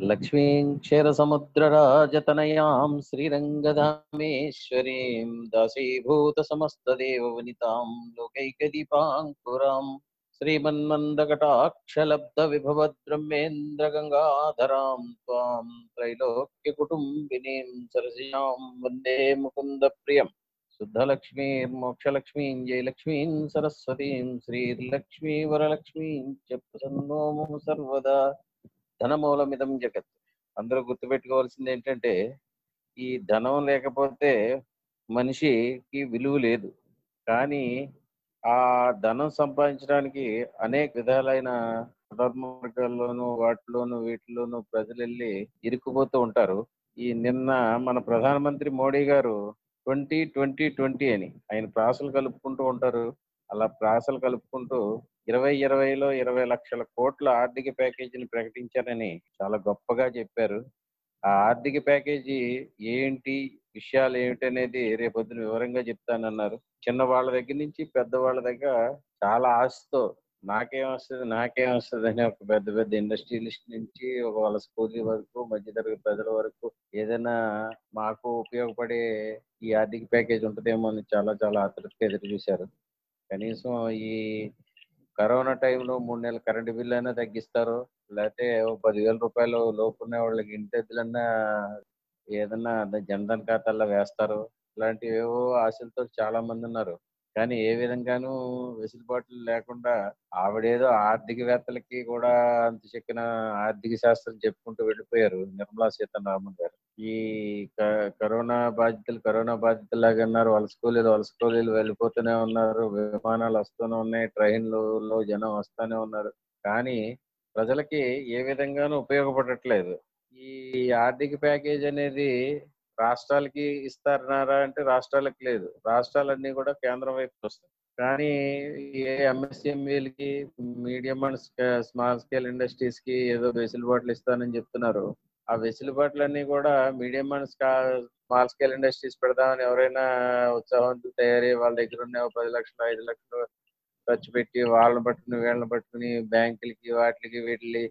లక్ష్మీం క్షీరసముద్రరాజతనయాం శ్రీరంగధామేశ్వరీం దాసీభూతసమస్తదేవవనితాం లోకైకదీపాంకురాం శ్రీమన్మందకటాక్షలబ్ధవిభవద్బ్రహ్మేంద్రగంగాధరాం త్వాం త్రైలోక్యకుటుంబినీం సరసియాం వందే ముకుందప్రియం శుద్ధలక్ష్మీర్మోక్షలక్ష్మీం జయలక్ష్మీం సరస్వతీం శ్రీర్లక్ష్మీ వరలక్ష్మీం చ ప్రసన్నోము సర్వదా ధనమూలమిదం జగత్ అందరూ గుర్తుపెట్టుకోవాల్సింది ఏంటంటే ఈ ధనం లేకపోతే మనిషికి విలువ లేదు. కానీ ఆ ధనం సంపాదించడానికి అనేక విధాలైన ధర్మ మార్గాల్లోనూ వాటిలోనూ వీటిలోనూ ప్రజలు వెళ్ళి ఇరుక్కుపోతూ ఉంటారు. ఈ నిన్న మన ప్రధానమంత్రి మోడీ గారు ట్వంటీ ట్వంటీ ట్వంటీ అని ఆయన ప్రాసలు కలుపుకుంటూ ఉంటారు. అలా ప్రాసలు కలుపుకుంటూ ఇరవై ఇరవైలో ఇరవై లక్షల కోట్ల ఆర్థిక ప్యాకేజీని ప్రకటించారని చాలా గొప్పగా చెప్పారు. ఆ ఆర్థిక ప్యాకేజీ ఏంటి విషయాలు ఏమిటి అనేది రేపొద్దున వివరంగా చెప్తానన్నారు. చిన్న వాళ్ళ దగ్గర నుంచి పెద్ద వాళ్ళ దగ్గర చాలా ఆశతో నాకేం వస్తుంది నాకేం వస్తుంది అని ఒక పెద్ద పెద్ద ఇండస్ట్రియలిస్ట్ నుంచి ఒక వాళ్ళ స్కూల్ వరకు మధ్యతరగతి ప్రజల వరకు ఏదైనా మాకు ఉపయోగపడే ఈ ఆర్థిక ప్యాకేజ్ ఉంటుందేమో అని చాలా చాలా ఆతృతగా ఎదురు చూశారు కనీసం ఈ కరోనా టైంలో మూడు నెలల కరెంటు బిల్ అయినా తగ్గిస్తారు లేకపోతే పదివేల రూపాయలు లోపు ఉన్న వాళ్ళకి ఇంటి అద్దెలన్నా ఏదన్నా జన్ధన్ ఖాతాల్లో వేస్తారు ఇలాంటివేవో ఆశలతో చాలా మంది ఉన్నారు. కానీ ఏ విధంగానూ వెసులుబాట్లు లేకుండా ఆవిడేదో ఆర్థికవేత్తలకి కూడా అంత చెక్కిన ఆర్థిక శాస్త్రం చెప్పుకుంటూ వెళ్ళిపోయారు నిర్మలా సీతారామన్ గారు. ఈ క- కరోనా బాధితులు కరోనా బాధితులాగా ఉన్నారు. వలస కూలీలు వలస కూలీలు వెళ్ళిపోతూనే ఉన్నారు. విమానాలు వస్తూనే ఉన్నాయి. ట్రైన్లలో జనం వస్తూనే ఉన్నారు. కానీ ప్రజలకి ఏ విధంగానూ ఉపయోగపడట్లేదు. ఈ ఆర్థిక ప్యాకేజ్ అనేది రాష్ట్రాలకి ఇస్తారన్నారా అంటే రాష్ట్రాలకు లేదు. రాష్ట్రాలన్నీ కూడా కేంద్రం వైపు వస్తాయి కానీ ఏ ఎంఎస్ఎంఈలకి మీడియం అండ్ స్మాల్ స్కేల్ ఇండస్ట్రీస్కి ఏదో వెసులుబాట్లు ఇస్తానని చెప్తున్నారు. ఆ వెసులుబాట్లన్నీ కూడా medium and small scale industries పెడదామని ఎవరైనా ఉత్సాహంతో తయారై వాళ్ళ దగ్గర ఉన్న పది లక్షలు ఐదు లక్షలు ఖర్చు పెట్టి వాళ్ళని పట్టుకుని వీళ్ళని పట్టుకుని బ్యాంకులకి వాటికి వీటికి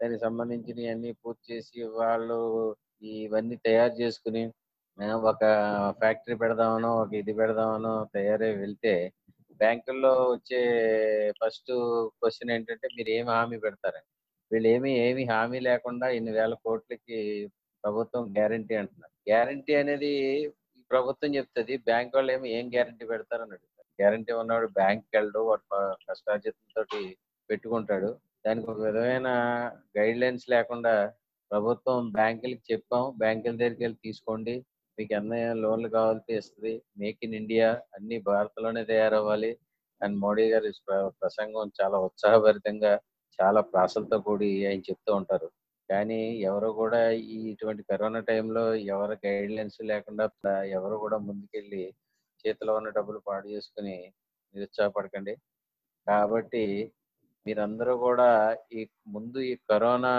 దానికి సంబంధించినవి అన్ని పూర్తి చేసి వాళ్ళు ఇవన్నీ తయారు చేసుకుని ఒక ఫ్యాక్టరీ పెడదామనో ఒక ఇది పెడదామనో తయారై వెళ్తే బ్యాంకుల్లో వచ్చే ఫస్ట్ క్వశ్చన్ ఏంటంటే మీరు ఏమి హామీ పెడతారని వీళ్ళు ఏమి ఏమి హామీ లేకుండా ఇన్ని వేల కోట్లకి ప్రభుత్వం గ్యారంటీ అంటున్నారు. గ్యారంటీ అనేది ప్రభుత్వం చెప్తుంది బ్యాంక్ వాళ్ళు ఏమి ఏం గ్యారంటీ పెడతారని అడుగుతారు. గ్యారంటీ ఉన్నవాడు బ్యాంక్కి వెళ్ళడు వాడు కష్టార్జితంతో పెట్టుకుంటాడు. దానికి ఒక విధమైన గైడ్ లైన్స్ లేకుండా ప్రభుత్వం బ్యాంకులకి చెప్పాం బ్యాంకుల దగ్గరికి వెళ్ళి తీసుకోండి మీకు ఎన్ని లోన్లు కావాల్సి ఇస్తుంది మేక్ ఇన్ ఇండియా అన్ని భారత్లోనే తయారవ్వాలి. అండ్ మోడీ గారి ప్రసంగం చాలా ఉత్సాహభరితంగా చాలా ప్రాసలతో కూడి ఆయన చెప్తూ ఉంటారు. కానీ ఎవరు కూడా ఈ ఇటువంటి కరోనా టైంలో ఎవరు గైడ్ లైన్స్ లేకుండా ఎవరు కూడా ముందుకెళ్ళి చేతిలో ఉన్న డబ్బులు పాడు చేసుకుని నిరుత్సాహపడకండి. కాబట్టి మీరందరూ కూడా ఈ ముందు ఈ కరోనా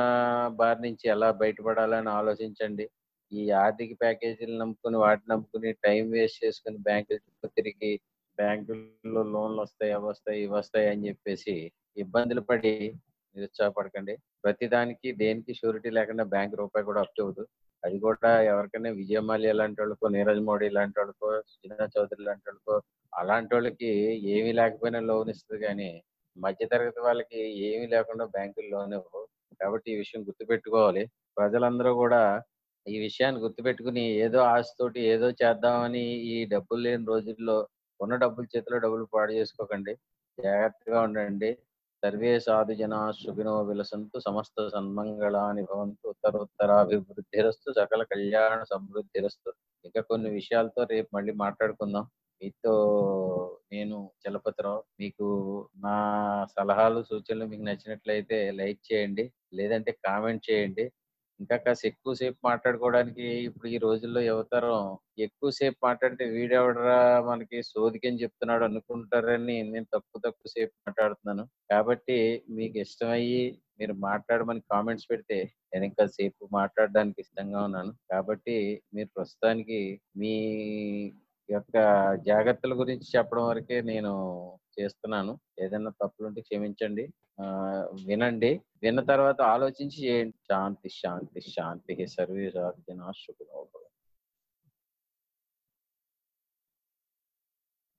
బారి నుంచి ఎలా బయటపడాలని ఆలోచించండి. ఈ ఆర్థిక ప్యాకేజీలు నమ్ముకుని వాటిని నమ్ముకుని టైం వేస్ట్ చేసుకుని బ్యాంకుల చుట్టూ తిరిగి బ్యాంకుల్లో లోన్లు వస్తాయి అవి వస్తాయి ఇవి వస్తాయి అని చెప్పేసి ఇబ్బందులు పడి నిరుత్సాహపడకండి. ప్రతిదానికి దేనికి షూరిటీ లేకుండా బ్యాంక్ రూపాయి కూడా అప్ అవ్వదు అది కూడా ఎవరికైనా విజయమాల్య లాంటి వాళ్ళకో నీరజ్ మోడీ లాంటి వాళ్ళకో శ్రీనా చౌదరి లాంటి వాళ్ళకో అలాంటి వాళ్ళకి ఏమీ లేకపోయినా లోన్ ఇస్తుంది కానీ మధ్యతరగతి వాళ్ళకి ఏమీ లేకుండా బ్యాంకులు లోన్ ఇవ్వవు. కాబట్టి ఈ విషయం గుర్తుపెట్టుకోవాలి. ప్రజలందరూ కూడా ఈ విషయాన్ని గుర్తుపెట్టుకుని ఏదో ఆశతోటి ఏదో చేద్దామని ఈ డబ్బులు లేని రోజుల్లో ఉన్న డబ్బులు చేతిలో డబ్బులు పాడు చేసుకోకండి. జాగ్రత్తగా ఉండండి. సర్వే సాధుజనా సుఖినో విలసంతు సమస్త సన్మంగళాని భవంతు ఉత్తరోత్తరాభివృద్ధిరస్తు సకల కళ్యాణ సమృద్ధిరస్తు. ఇంకా కొన్ని విషయాలతో రేపు మళ్ళీ మాట్లాడుకుందాం. మీతో నేను చలపతిరావు. మీకు నా సలహాలు సూచనలు మీకు నచ్చినట్లయితే లైక్ చేయండి. లేదంటే కామెంట్ చేయండి. ఇంకా కాస్త ఎక్కువసేపు మాట్లాడుకోవడానికి ఇప్పుడు ఈ రోజుల్లో యువతరం ఎక్కువసేపు మాట్లాడితే వీడెవడరా మనకి సోదికని చెప్తున్నాడు అనుకుంటారని నేను తక్కువ తక్కువ సేపు మాట్లాడుతున్నాను. కాబట్టి మీకు ఇష్టమయ్యి మీరు మాట్లాడమని కామెంట్స్ పెడితే నేను ఇంకా సేపు మాట్లాడడానికి ఇష్టంగా ఉన్నాను. కాబట్టి మీరు ప్రస్తుతానికి మీ యొక్క జాగ్రత్తల గురించి చెప్పడం వరకే నేను చేస్తున్నాను. ఏదైనా తప్పులుంటే క్షమించండి. ఆ, వినండి. విన్న తర్వాత ఆలోచించి చేయండి. శాంతి శాంతి శాంతి. సర్వే జనా